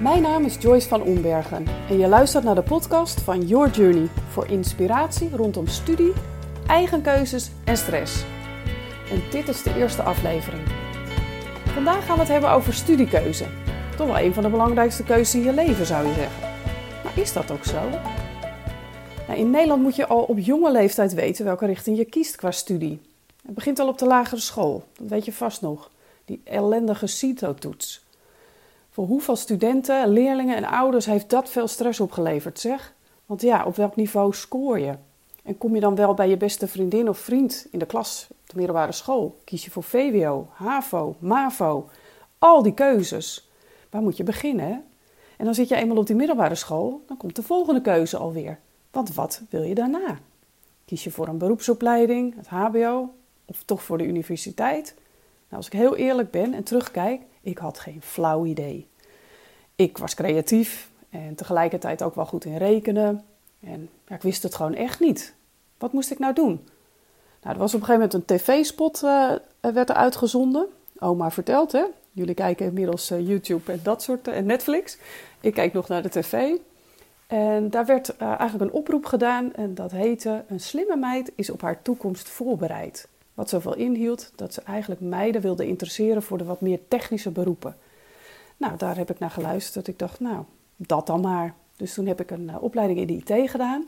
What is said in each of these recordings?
Mijn naam is Joyce van Ombergen en je luistert naar de podcast van Your Journey voor inspiratie rondom studie, eigen keuzes en stress. En dit is de eerste aflevering. Vandaag gaan we het hebben over studiekeuze. Toch wel een van de belangrijkste keuzes in je leven zou je zeggen. Maar is dat ook zo? Nou, in Nederland moet je al op jonge leeftijd weten welke richting je kiest qua studie. Het begint al op de lagere school, dat weet je vast nog. Die ellendige CITO-toets. Voor hoeveel studenten, leerlingen en ouders heeft dat veel stress opgeleverd, zeg? Want ja, op welk niveau scoor je? En kom je dan wel bij je beste vriendin of vriend in de klas op de middelbare school? Kies je voor VWO, HAVO, MAVO? Al die keuzes. Waar moet je beginnen? En dan zit je eenmaal op die middelbare school, dan komt de volgende keuze alweer. Want wat wil je daarna? Kies je voor een beroepsopleiding, het HBO of toch voor de universiteit? Nou, als ik heel eerlijk ben en terugkijk, ik had geen flauw idee. Ik was creatief en tegelijkertijd ook wel goed in rekenen. En ja, ik wist het gewoon echt niet. Wat moest ik nou doen? Nou, er was op een gegeven moment een tv-spot uh, werd er uitgezonden. Oma vertelt, hè. Jullie kijken inmiddels uh, YouTube en dat soort, uh, en Netflix. Ik kijk nog naar de tv. En daar werd eigenlijk een oproep gedaan en dat heette... Een slimme meid is op haar toekomst voorbereid. Wat zoveel inhield dat ze eigenlijk meiden wilde interesseren voor de wat meer technische beroepen. Nou, daar heb ik naar geluisterd. Ik dacht, nou, dat dan maar. Dus toen heb ik een uh, opleiding in de IT gedaan.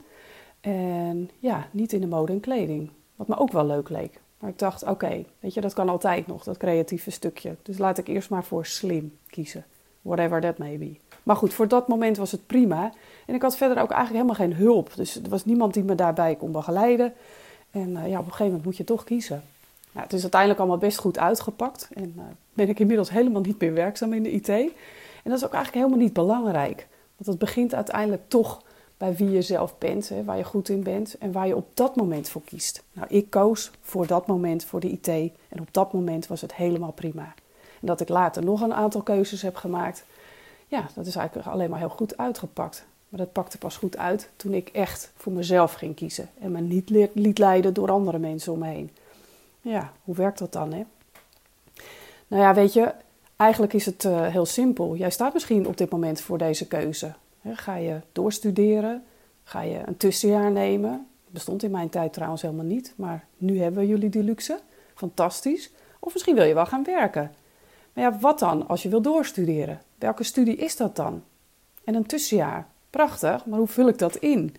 En ja, niet in de mode en kleding. Wat me ook wel leuk leek. Maar ik dacht, oké, weet je, dat kan altijd nog, dat creatieve stukje. Dus laat ik eerst maar voor slim kiezen. Whatever that may be. Maar goed, voor dat moment was het prima. En ik had verder ook eigenlijk helemaal geen hulp. Dus er was niemand die me daarbij kon begeleiden. En uh, ja, op een gegeven moment moet je toch kiezen. Ja, het is uiteindelijk allemaal best goed uitgepakt. En uh, ben ik inmiddels helemaal niet meer werkzaam in de IT. En dat is ook eigenlijk helemaal niet belangrijk. Want het begint uiteindelijk toch bij wie je zelf bent, waar je goed in bent en waar je op dat moment voor kiest. Nou, ik koos voor dat moment voor de IT en op dat moment was het helemaal prima. En dat ik later nog een aantal keuzes heb gemaakt, ja, dat is eigenlijk alleen maar heel goed uitgepakt. Maar dat pakte pas goed uit toen ik echt voor mezelf ging kiezen en me niet liet leiden door andere mensen om me heen. Ja, hoe werkt dat dan, hè? Nou ja, weet je, eigenlijk is het uh, heel simpel. Jij staat misschien op dit moment voor deze keuze. Ga je doorstuderen? Ga je een tussenjaar nemen? Dat bestond in mijn tijd trouwens helemaal niet, maar nu hebben we jullie die luxe. Fantastisch. Of misschien wil je wel gaan werken. Maar ja, wat dan als je wil doorstuderen? Welke studie is dat dan? En een tussenjaar. Prachtig, maar hoe vul ik dat in?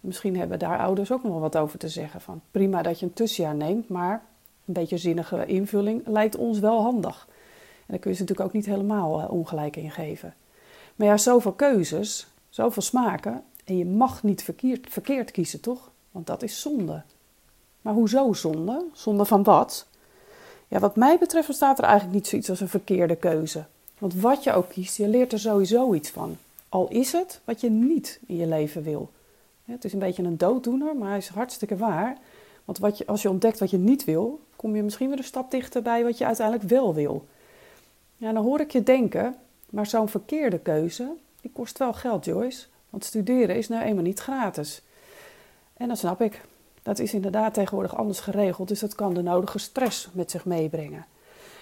Misschien hebben daar ouders ook nog wel wat over te zeggen. Van prima dat je een tussenjaar neemt, maar een beetje zinnige invulling lijkt ons wel handig. En daar kun je ze natuurlijk ook niet helemaal uh, ongelijk in geven. Maar ja, zoveel keuzes, zoveel smaken. En je mag niet verkeerd, verkeerd kiezen, toch? Want dat is zonde. Maar hoezo zonde? Zonde van wat? Ja, wat mij betreft bestaat er eigenlijk niet zoiets als een verkeerde keuze. Want wat je ook kiest, je leert er sowieso iets van. Al is het wat je niet in je leven wil. Het is een beetje een dooddoener, maar hij is hartstikke waar. Want wat als je ontdekt wat je niet wil, kom je misschien weer een stap dichter bij wat je uiteindelijk wel wil. Ja, dan hoor ik je denken, maar zo'n verkeerde keuze, die kost wel geld, Joyce. Want studeren is nou eenmaal niet gratis. En dat snap ik. Dat is inderdaad tegenwoordig anders geregeld, dus dat kan de nodige stress met zich meebrengen.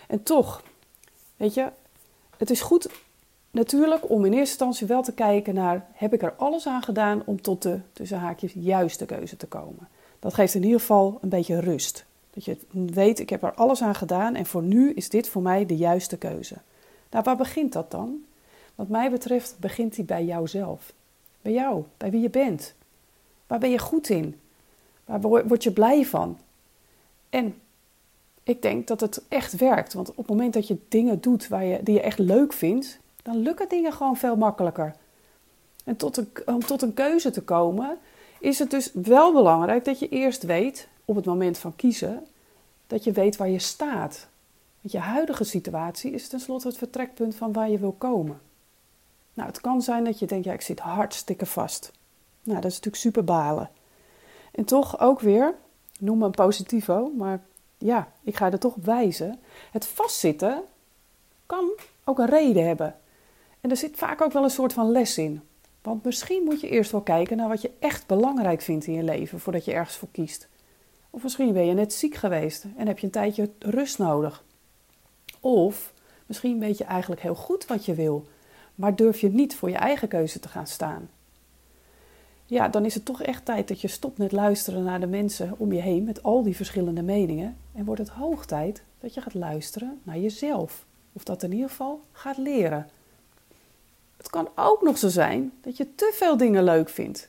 En toch, weet je, het is goed natuurlijk om in eerste instantie wel te kijken naar: heb ik er alles aan gedaan om tot de tussen haakjes juiste keuze te komen? Dat geeft in ieder geval een beetje rust. Dat je weet, ik heb er alles aan gedaan en voor nu is dit voor mij de juiste keuze. Nou, waar begint dat dan? Wat mij betreft begint die bij jouzelf. Bij jou, bij wie je bent. Waar ben je goed in? Waar word je blij van? En ik denk dat het echt werkt. Want op het moment dat je dingen doet waar je, die je echt leuk vindt, dan lukken dingen gewoon veel makkelijker. En tot een, om tot een keuze te komen, is het dus wel belangrijk dat je eerst weet, op het moment van kiezen, dat je weet waar je staat. Want je huidige situatie is tenslotte het vertrekpunt van waar je wil komen. Nou, het kan zijn dat je denkt, ja, ik zit hartstikke vast. Nou, dat is natuurlijk super balen. En toch ook weer, noem me een positivo, maar ja, ik ga er toch op wijzen. Het vastzitten kan ook een reden hebben. En er zit vaak ook wel een soort van les in. Want misschien moet je eerst wel kijken naar wat je echt belangrijk vindt in je leven voordat je ergens voor kiest. Of misschien ben je net ziek geweest en heb je een tijdje rust nodig. Of misschien weet je eigenlijk heel goed wat je wil, maar durf je niet voor je eigen keuze te gaan staan. Ja, dan is het toch echt tijd dat je stopt met luisteren naar de mensen om je heen met al die verschillende meningen. En wordt het hoog tijd dat je gaat luisteren naar jezelf. Of dat in ieder geval gaat leren. Het kan ook nog zo zijn dat je te veel dingen leuk vindt.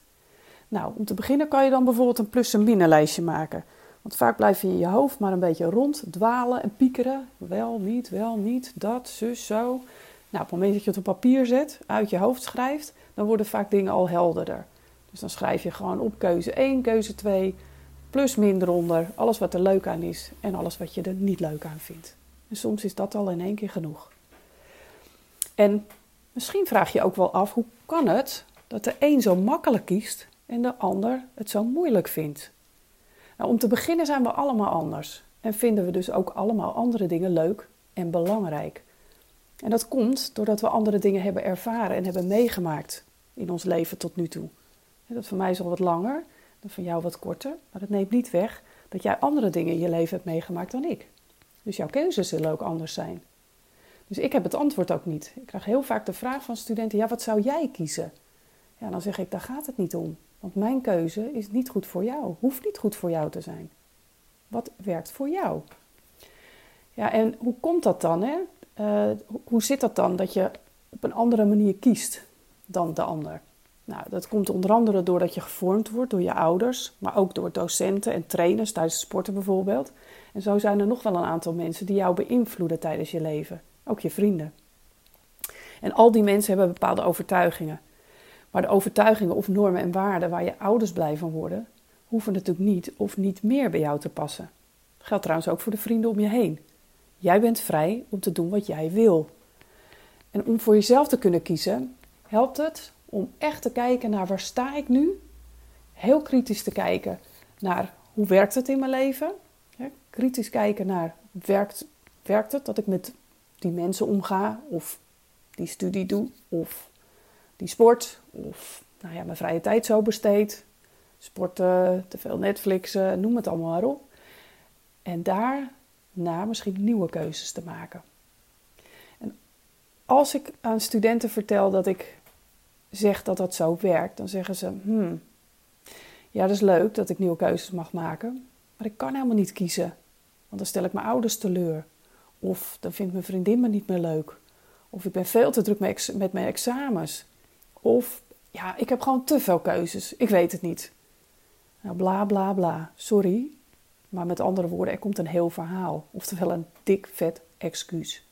Nou, om te beginnen kan je dan bijvoorbeeld een plus- en minenlijstje maken. Want vaak blijf je in je hoofd maar een beetje rond, dwalen en piekeren. Wel, niet, wel, niet, dat, zus, zo. Nou, op het moment dat je het op papier zet, uit je hoofd schrijft, dan worden vaak dingen al helderder. Dus dan schrijf je gewoon op keuze 1, keuze 2, plus min eronder, alles wat er leuk aan is en alles wat je er niet leuk aan vindt. En soms is dat al in één keer genoeg. En misschien vraag je ook wel af, hoe kan het dat de een zo makkelijk kiest en de ander het zo moeilijk vindt? Nou, om te beginnen zijn we allemaal anders en vinden we dus ook allemaal andere dingen leuk en belangrijk. En dat komt doordat we andere dingen hebben ervaren en hebben meegemaakt in ons leven tot nu toe. Dat van mij is al wat langer, dat van jou wat korter, maar dat neemt niet weg dat jij andere dingen in je leven hebt meegemaakt dan ik. Dus jouw keuzes zullen ook anders zijn. Dus ik heb het antwoord ook niet. Ik krijg heel vaak de vraag van studenten: ja, wat zou jij kiezen? Ja, dan zeg ik: daar gaat het niet om. Want mijn keuze is niet goed voor jou, hoeft niet goed voor jou te zijn. Wat werkt voor jou? Ja, en hoe komt dat dan? Hè? Uh, hoe zit dat dan dat je op een andere manier kiest dan de ander? Nou, dat komt onder andere doordat je gevormd wordt door je ouders, maar ook door docenten en trainers tijdens sporten bijvoorbeeld. En zo zijn er nog wel een aantal mensen die jou beïnvloeden tijdens je leven, ook je vrienden. En al die mensen hebben bepaalde overtuigingen. Maar de overtuigingen of normen en waarden waar je ouders blij van worden, hoeven natuurlijk niet of niet meer bij jou te passen. Dat geldt trouwens ook voor de vrienden om je heen. Jij bent vrij om te doen wat jij wil. En om voor jezelf te kunnen kiezen, helpt het om echt te kijken naar waar sta ik nu? Heel kritisch te kijken naar hoe werkt het in mijn leven? kritisch kijken naar werkt, werkt het dat ik met die mensen omga of die studie doe of die sport of nou ja, mijn vrije tijd zo besteed. Sporten, te veel Netflixen, noem het allemaal maar op. En daarna misschien nieuwe keuzes te maken. En als ik aan studenten vertel dat ik zeg dat dat zo werkt, dan zeggen ze: hmm, ja, dat is leuk dat ik nieuwe keuzes mag maken, maar ik kan helemaal niet kiezen, want dan stel ik mijn ouders teleur. Of dan vindt mijn vriendin me niet meer leuk. Of ik ben veel te druk met mijn examens. Of ja, ik heb gewoon te veel keuzes. Ik weet het niet. Nou, bla bla bla. Sorry. Maar met andere woorden, er komt een heel verhaal. Oftewel een dik vet excuus.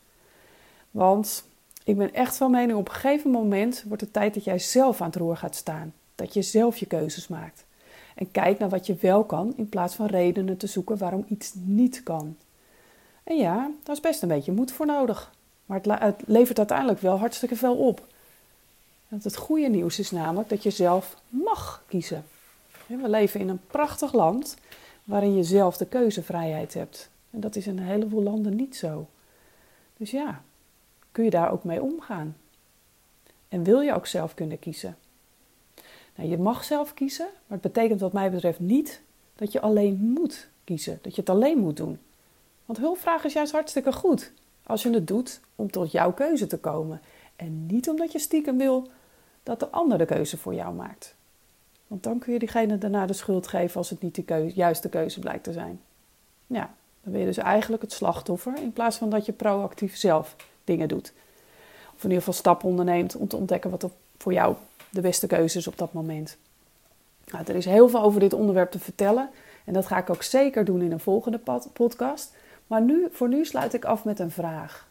Want ik ben echt van mening, op een gegeven moment wordt het tijd dat jij zelf aan het roer gaat staan. Dat je zelf je keuzes maakt. En kijk naar wat je wel kan, in plaats van redenen te zoeken waarom iets niet kan. En ja, daar is best een beetje moed voor nodig. Maar het, levert uiteindelijk wel hartstikke veel op. Want het goede nieuws is namelijk dat je zelf mag kiezen. We leven in een prachtig land waarin je zelf de keuzevrijheid hebt. En dat is in een heleboel landen niet zo. Dus ja, kun je daar ook mee omgaan? En wil je ook zelf kunnen kiezen? Nou, je mag zelf kiezen, maar het betekent wat mij betreft niet dat je alleen moet kiezen, dat je het alleen moet doen. Want hulpvraag is juist hartstikke goed als je het doet om tot jouw keuze te komen en niet omdat je stiekem wil dat de ander de keuze voor jou maakt. Want dan kun je diegene daarna de schuld geven als het niet de juiste keuze blijkt te zijn. Ja, dan ben je dus eigenlijk het slachtoffer in plaats van dat je proactief zelf dingen doet. Of in ieder geval stappen onderneemt om te ontdekken wat voor jou de beste keuze is op dat moment. Nou, er is heel veel over dit onderwerp te vertellen en dat ga ik ook zeker doen in een volgende podcast. Maar nu, voor nu sluit ik af met een vraag.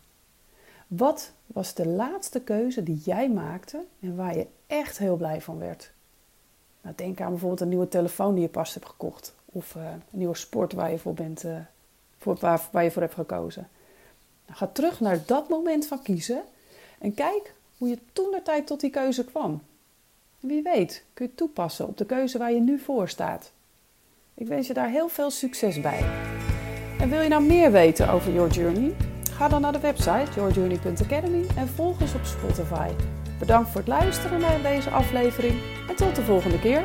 Wat was de laatste keuze die jij maakte en waar je echt heel blij van werd? Nou, denk aan bijvoorbeeld een nieuwe telefoon die je pas hebt gekocht. Of uh, een nieuwe sport waar je voor, bent, uh, voor, waar, waar je voor hebt gekozen. Nou, ga terug naar dat moment van kiezen en kijk hoe je toen de tijd tot die keuze kwam. wie weet kun je toepassen op de keuze waar je nu voor staat. Ik wens je daar heel veel succes bij. En wil je nou meer weten over Your Journey? Ga dan naar de website yourjourney.academy en volg ons op Spotify. Bedankt voor het luisteren naar deze aflevering en tot de volgende keer.